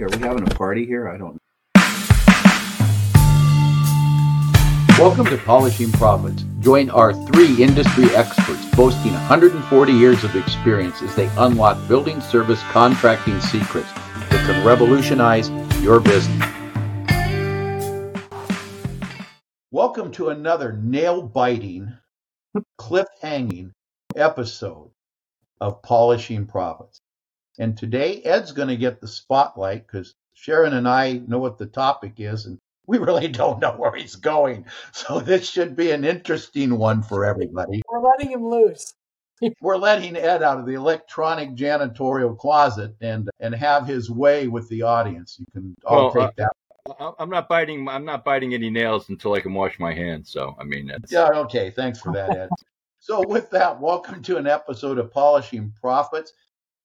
Are we having a party here? I don't. Welcome to Polishing Profits. Join our three industry experts boasting 140 years of experience as they unlock building service contracting secrets that can revolutionize your business. Welcome to another nail biting, cliff hanging episode of Polishing Profits. And today, Ed's going to get the spotlight because Sharon and I know what the topic is, and we really don't know where he's going. So this should be an interesting one for everybody. We're letting him loose. We're letting Ed out of the electronic janitorial closet and and have his way with the audience. You can all Well, take that. I- I'm not biting. I'm not biting any nails until I can wash my hands. So I mean, that's, Yeah, okay. Thanks for that, Ed. so, with that, welcome to an episode of Polishing Profits.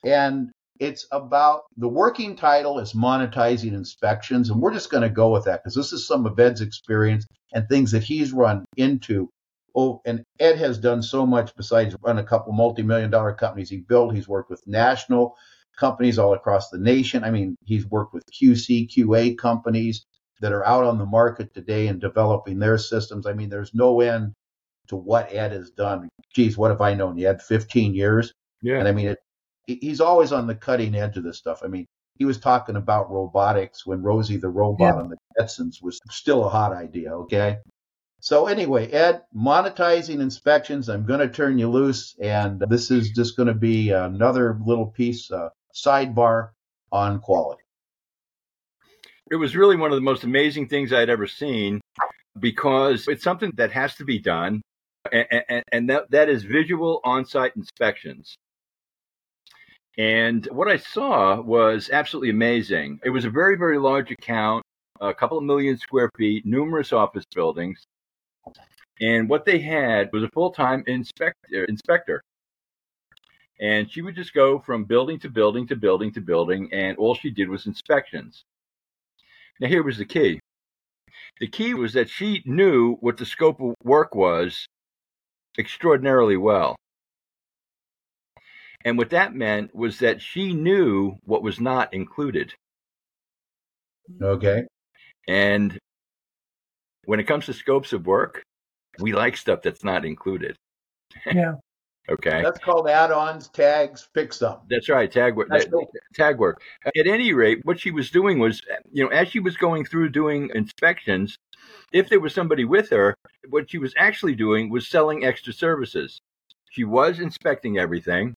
And it's about the working title is monetizing inspections. And we're just going to go with that because this is some of Ed's experience and things that he's run into. Oh, and Ed has done so much besides run a couple multi million dollar companies he built. He's worked with national companies all across the nation. I mean, he's worked with QC, QA companies that are out on the market today and developing their systems. I mean, there's no end to what Ed has done. Geez, what have I known? Ed 15 years, yeah. and I mean, it, he's always on the cutting edge of this stuff. I mean, he was talking about robotics when Rosie the robot Yeah. on the Jetsons was still a hot idea. Okay. So anyway, Ed, monetizing inspections. I'm going to turn you loose, and this is just going to be another little piece, uh, sidebar on quality. it was really one of the most amazing things I'd ever seen because it's something that has to be done, and, and, and that that is visual on-site inspections. And what I saw was absolutely amazing. It was a very, very large account, a couple of million square feet, numerous office buildings. And what they had was a full-time inspector, uh, inspector. And she would just go from building to building to building to building, and all she did was inspections. Now, here was the key. The key was that she knew what the scope of work was extraordinarily well. And what that meant was that she knew what was not included. Okay. And when it comes to scopes of work, we like stuff that's not included. Yeah. Okay. That's called add-ons, tags, fix them. That's right, tag work. That- cool. tag work. At any rate, what she was doing was, you know, as she was going through doing inspections, if there was somebody with her, what she was actually doing was selling extra services. She was inspecting everything.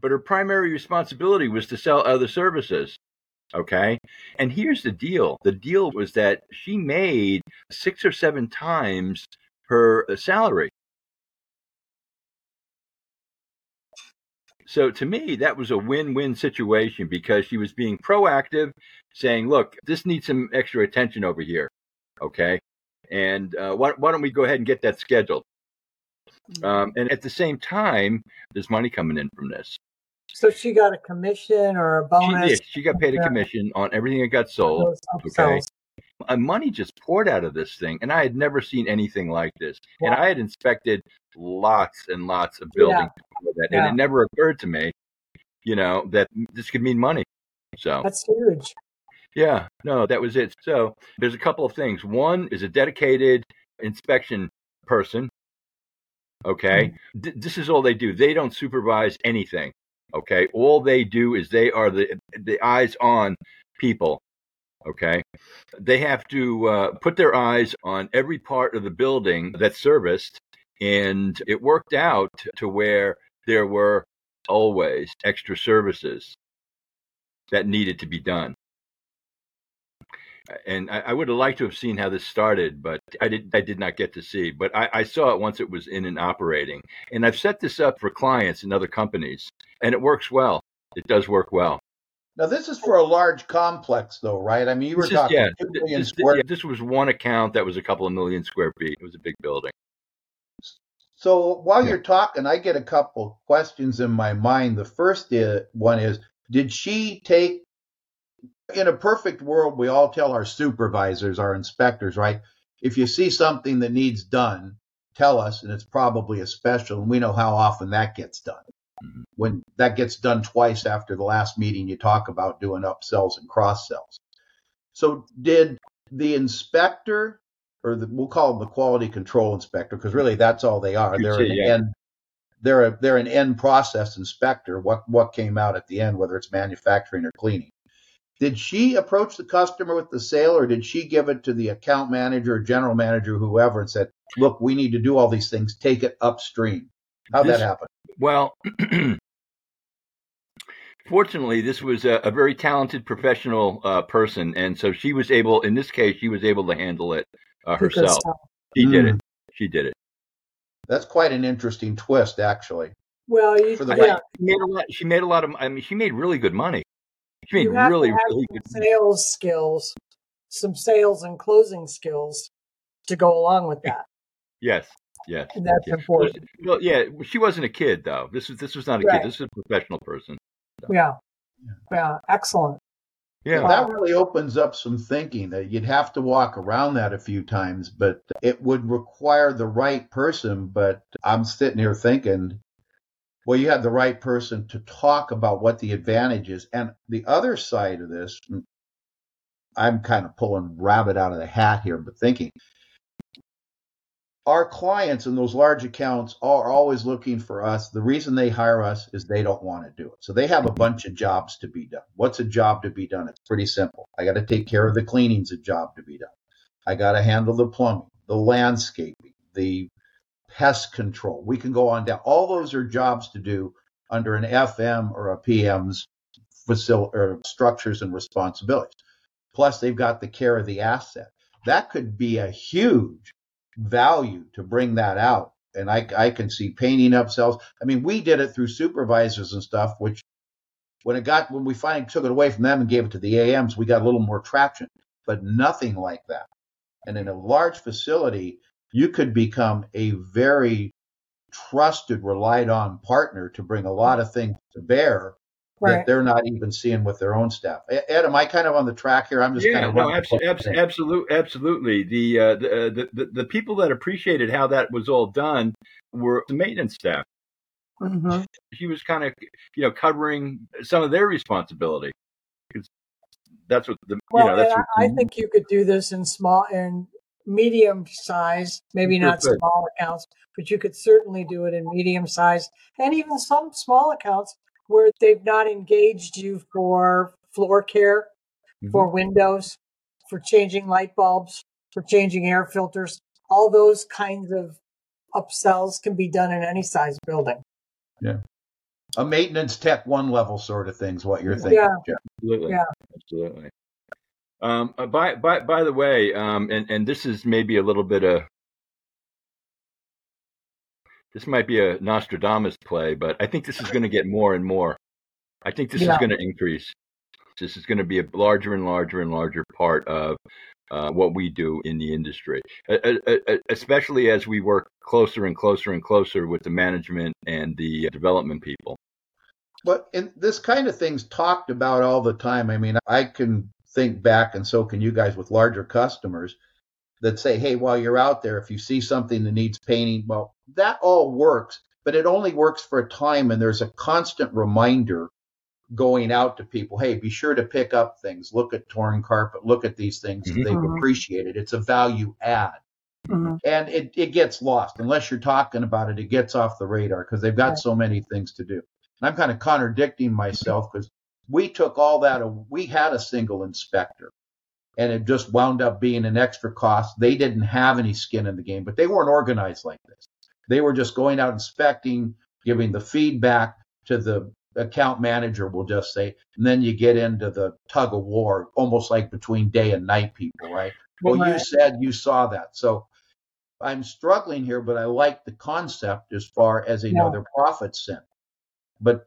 But her primary responsibility was to sell other services. Okay. And here's the deal the deal was that she made six or seven times her uh, salary. So to me, that was a win-win situation because she was being proactive, saying, "Look, this needs some extra attention over here, okay? And uh, why, why don't we go ahead and get that scheduled?" Um, and at the same time, there's money coming in from this. So she got a commission or a She bonus. did. She got paid a commission on everything that got sold. Upsells. And money just poured out of this thing, and I had never seen anything like this. And I had inspected lots and lots of Yeah. buildings before that, Yeah. and it never occurred to me, you know, that this could mean money. So That's huge. Yeah, no, that was it. So there's a couple of things. One is a dedicated inspection person. Okay. Th- this is all they do. They don't supervise anything. Okay. All they do is they are the, the eyes on people. Okay. They have to uh, put their eyes on every part of the building that's serviced. And it worked out to where there were always extra services that needed to be done and I, I would have liked to have seen how this started, but I did. I did not get to see. But I, I saw it once it was in and operating, and I've set this up for clients in other companies, and it works well. It does work well. Now, this is for a large complex, though, right? I mean, you were This is- talking yeah, two million this, square. yeah, this was one account that was a couple of million square feet. It was a big building. So while Yeah. you're talking, I get a couple questions in my mind. The first i- one is, did she take? In a perfect world, we all tell our supervisors, our inspectors, right? If you see something that needs done, tell us, and it's probably a special, and we know how often that gets done. Mhm. when that gets done twice after the last meeting, you talk about doing upsells and cross sells. So did the inspector, or the, we'll call them the quality control inspector, because really that's all they are. They're an yeah. end, they're a, they're an end process inspector. What what came out at the end, whether it's manufacturing or cleaning. Did she approach the customer with the sale, or did she give it to the account manager, or general manager, whoever, and said, "Look, we need to do all these things. Take it upstream." How'd This- that happen? Well, fortunately, this was a, a very talented professional uh, person, and so she was able. In this case, she was able to handle it uh, herself. stuff. She did Mm. it. She did it. That's quite an interesting twist, actually. Well, you, For the yeah, She made a lot. She made a lot of. I mean, she made really good money. She made you have really, to have really good. sales skills, some sales and closing skills to go along with that. Yes, yes. And that's Yeah. important. Well, yeah, she wasn't a kid though. This was this was not a Right. kid. This is a professional person. Yeah. Yeah. Excellent. Yeah. Wow. That really opens up some thinking that you'd have to walk around that a few times, but it would require the right person. But I'm sitting here thinking, well, you had the right person to talk about what the advantage is. And the other side of this, I'm kind of pulling rabbit out of the hat here, but thinking our clients and those large accounts are always looking for us. The reason they hire us is they don't want to do it. So they have a bunch of jobs to be done. What's a job to be done? It's pretty simple. I got to take care of the cleaning's a job to be done. I got to handle the plumbing, the landscaping, the pest control. We can go on down. All those are jobs to do under an FM or a PM's facility or structures and responsibilities. Plus, they've got the care of the asset. That could be a huge value to bring that out. And I, I can see painting upsells. I mean, we did it through supervisors and stuff, which when it got, when we finally took it away from them and gave it to the AMs, we got a little more traction, but nothing like that. And in a large facility, you could become a very trusted, relied on partner to bring a lot of things to bear Right. that they're not even seeing with their own staff. Ed, am I kind of on the track here? I'm just yeah, kind of no, running absolutely, what I'm saying. absolutely, absolutely. The, uh, the, uh, the the the people that appreciated how that was all done were the maintenance staff. Mhm. She was kind of, you know, covering some of their responsibility because that's what the, Well, you know, that's what, I, I think you could do this in small and medium size, maybe not could. small accounts, but you could certainly do it in medium size and even some small accounts where they've not engaged you for floor care, Mhm. for windows, for changing light bulbs, for changing air filters. All those kinds of upsells can be done in any size building. Yeah. A maintenance tech one level sort of thing's what you're thinking. Yeah. Absolutely. Yeah. Absolutely. Um, uh, by by by the way, um, and and this is maybe a little bit of this might be a Nostradamus play, but I think this is going to get more and more. I think this Yeah. is going to increase. This is going to be a larger and larger and larger part of uh, what we do in the industry, uh, uh, uh, especially as we work closer and closer and closer with the management and the development people. But in this kind of thing's talked about all the time. I mean, I can think back, and so can you guys with larger customers that say, hey, while you're out there, if you see something that needs painting, well, that all works, but it only works for a time, and there's a constant reminder going out to people hey be sure to pick up things look at torn carpet look at these things Mhm. they've Mhm. appreciated it's a value add Mhm. and it, it gets lost unless you're talking about it it gets off the radar because they've got Right. so many things to do and i'm kind of contradicting myself because we took all that we had a single inspector and it just wound up being an extra cost they didn't have any skin in the game but they weren't organized like this they were just going out inspecting giving the feedback to the account manager we'll just say and then you get into the tug of war almost like between day and night people right well, you Right. said you saw that. So I'm struggling here, but I like the concept as far as another profit center. But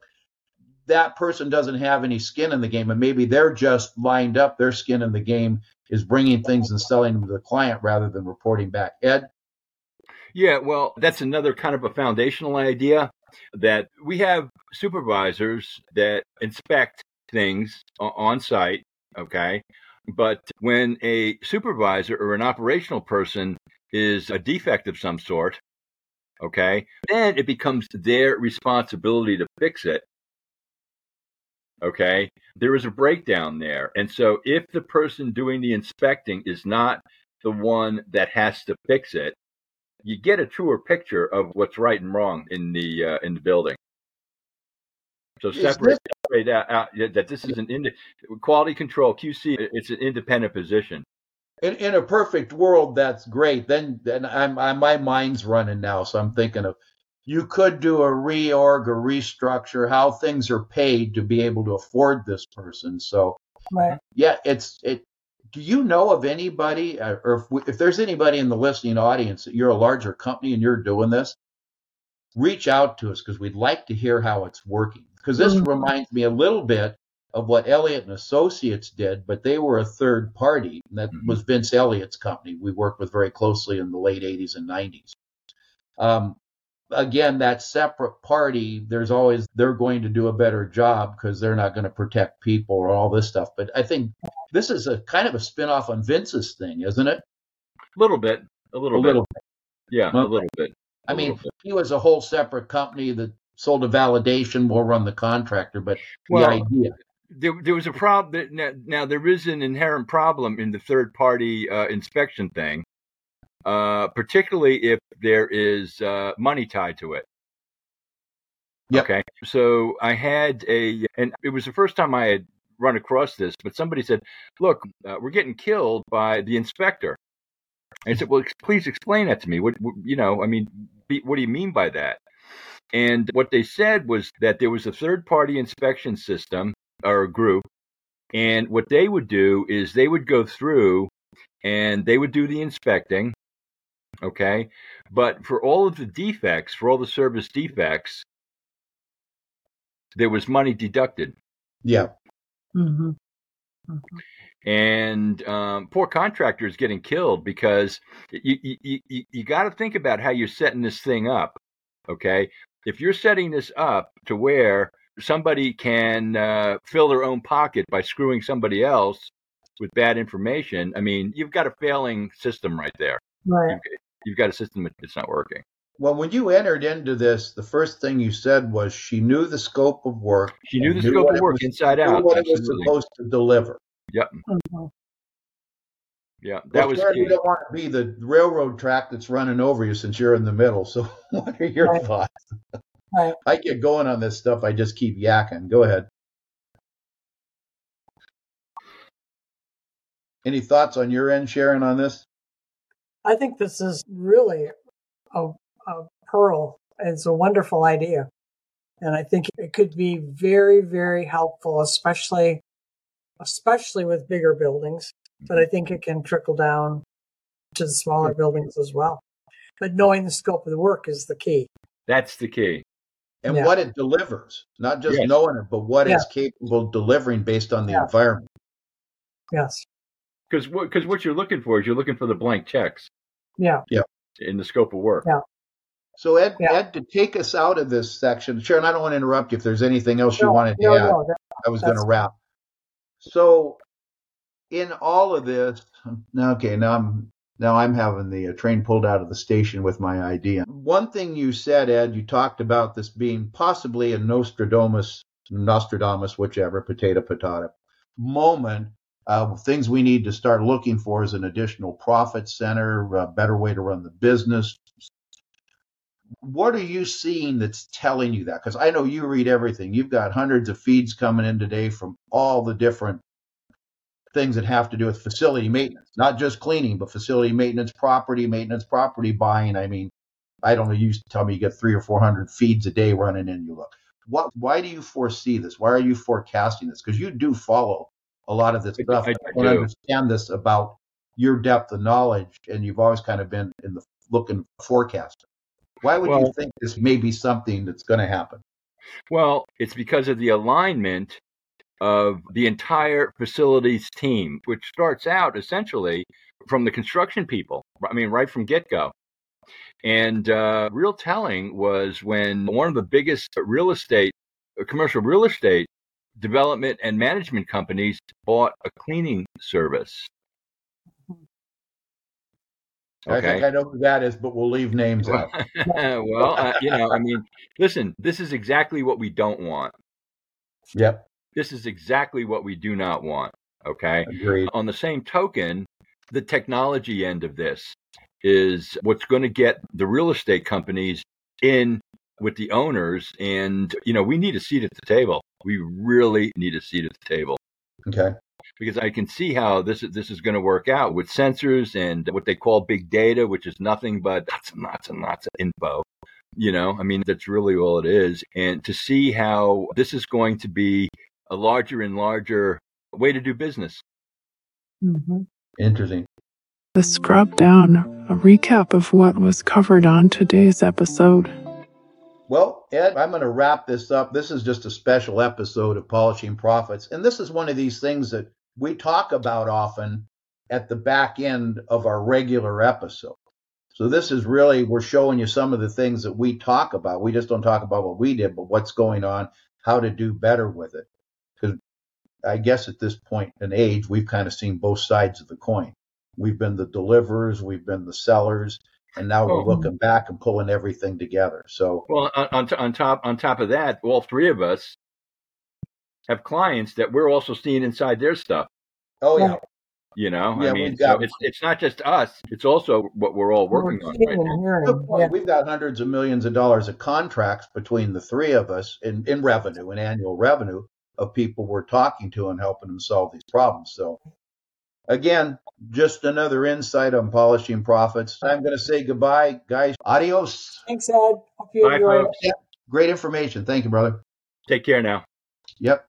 that person doesn't have any skin in the game, and maybe they're just lined up. Their skin in the game is bringing things and selling them to the client rather than reporting back. Ed, Yeah, well, that's another kind of a foundational idea that we have supervisors that inspect things on site, okay? But when a supervisor or an operational person is a defect of some sort, Okay. Then it becomes their responsibility to fix it. Okay. There is a breakdown there. And so if the person doing the inspecting is not the one that has to fix it, you get a truer picture of what's right and wrong in the uh, in the building. So separate, separate out, out, that this is an ind- quality control QC. It's an independent position. In, in a perfect world, that's great. Then, then I'm, I'm my mind's running now, so I'm thinking of you could do a reorg, a restructure, how things are paid to be able to afford this person. So, Right. yeah, it's it. Do you know of anybody, uh, or if, if there's anybody in the listening audience that you're a larger company and you're doing this, reach out to us because we'd like to hear how it's working. Because this Mhm. reminds me a little bit of what Elliott and Associates did, but they were a third party. And that Mhm. was Vince Elliott's company. We worked with very closely in the late 80s and 90s. Um, again, that separate party, there's always they're going to do a better job because they're not going to protect people or all this stuff. But I think this is a kind of a spin-off on Vince's thing, isn't it? A little bit, a little A bit. little. Yeah, a little bit. I A mean, bit. he was a whole separate company that sold a validation, will run the contractor, but Well, the idea. there, there was a problem. Now, now there is an inherent problem in the third party uh, inspection thing, uh, particularly if there is uh, money tied to it. Yep. Okay, so I had a, and it was the first time I had run across this, but somebody said, "Look, uh, we're getting killed by the inspector." And I said, "Well, ex- please explain that to me. What, what you know? I mean, be, what do you mean by that?" And what they said was that there was a third party inspection system or group. And what they would do is they would go through and they would do the inspecting. Okay. But for all of the defects, for all the service defects, there was money deducted. Yeah. Mm-hmm. And um, poor contractors getting killed because you, you, you, you got to think about how you're setting this thing up. Okay. If you're setting this up to where somebody can uh, fill their own pocket by screwing somebody else with bad information, I mean, you've got a failing system right there. Right. You've got a system that's not working. Well, when you entered into this, the first thing you said was she knew the scope of work. She knew and the scope of work was- inside knew out. what it was supposed to deliver. Mhm. Yeah, that Well, was Sharon, you don't want to be the railroad track that's running over you since you're in the middle. So, what are your Right. thoughts? Right. I get going on this stuff. I just keep yakking. Go ahead. Any thoughts on your end, Sharon, on this? I think this is really a, a pearl. It's a wonderful idea. And I think it could be very, very helpful, especially, especially with bigger buildings. But I think it can trickle down to the smaller buildings as well. But knowing the scope of the work is the key. That's the key. And Yeah. what it delivers, not just Yes. knowing it, but what Yeah. it's capable of delivering based on the Yeah. environment. Yes. Because what, 'cause what you're looking for is you're looking for the blank checks Yeah. Yeah. In the scope of work. Yeah. So, Ed, Yeah. Ed, to take us out of this section, Sharon, I don't want to interrupt you if there's anything else you No, wanted to no, add. no, that- I was going to wrap. So, in all of this, now okay, now I'm now I'm having the uh, train pulled out of the station with my idea. One thing you said, Ed, you talked about this being possibly a Nostradamus, Nostradamus, whichever, potato, potato moment. Uh, things we need to start looking for is an additional profit center, a better way to run the business. What are you seeing that's telling you that? Because I know you read everything. You've got hundreds of feeds coming in today from all the different things that have to do with facility maintenance, not just cleaning, but facility maintenance, property maintenance, property buying. I mean, I don't know. You used to tell me you get three or four hundred feeds a day running in. You look. What? Why do you foresee this? Why are you forecasting this? Because you do follow a lot of this stuff. I- I don't do. understand this about your depth of knowledge, and you've always kind of been in the looking forecaster. Why would you think this may be something that's going to happen? Well, it's because of the alignment of the entire facilities team, which starts out essentially from the construction people. I mean, right from get go. And uh, real telling was when one of the biggest real estate, uh, commercial real estate development and management companies bought a cleaning service. I think Okay. I know who that is, but we'll leave names out. well, uh, you know, I mean, listen, this is exactly what we don't want. Yep, This is exactly what we do not want. Okay. agreed. On the same token, the technology end of this is what's going to get the real estate companies in with the owners. And, you know, we need a seat at the table. We really need a seat at the table Okay. because I can see how this is, this is going to work out with sensors and what they call big data, which is nothing but lots and lots and lots of info. You know, I mean, that's really all it is. And to see how this is going to be a larger and larger way to do business. hmm Interesting. The Scrub Down, a recap of what was covered on today's episode. Well, Ed, I'm going to wrap this up. This is just a special episode of Polishing Profits. And this is one of these things that we talk about often at the back end of our regular episode. So this is really, we're showing you some of the things that we talk about. We just don't talk about what we did, but what's going on, how to do better with it. Because I guess at this point in age, we've kind of seen both sides of the coin. We've been the deliverers, we've been the sellers, and now we're Oh. looking back and pulling everything together. So Well, on, on, on top on top of that, all three of us have clients that we're also seeing inside their stuff. Oh yeah, You know, Yeah, I mean, got- so it's it's not just us; it's also what we're all working We're on right now. hearing, yeah. We've got hundreds of millions of dollars of contracts between the three of us in, in revenue and annual revenue of people we're talking to and helping them solve these problems. So again, just another insight on polishing profits. I'm going to say goodbye, guys. Adios. Thanks, Ed. Hope you Bye, enjoyed folks. Great information. Thank you, brother. Take care now. Yep.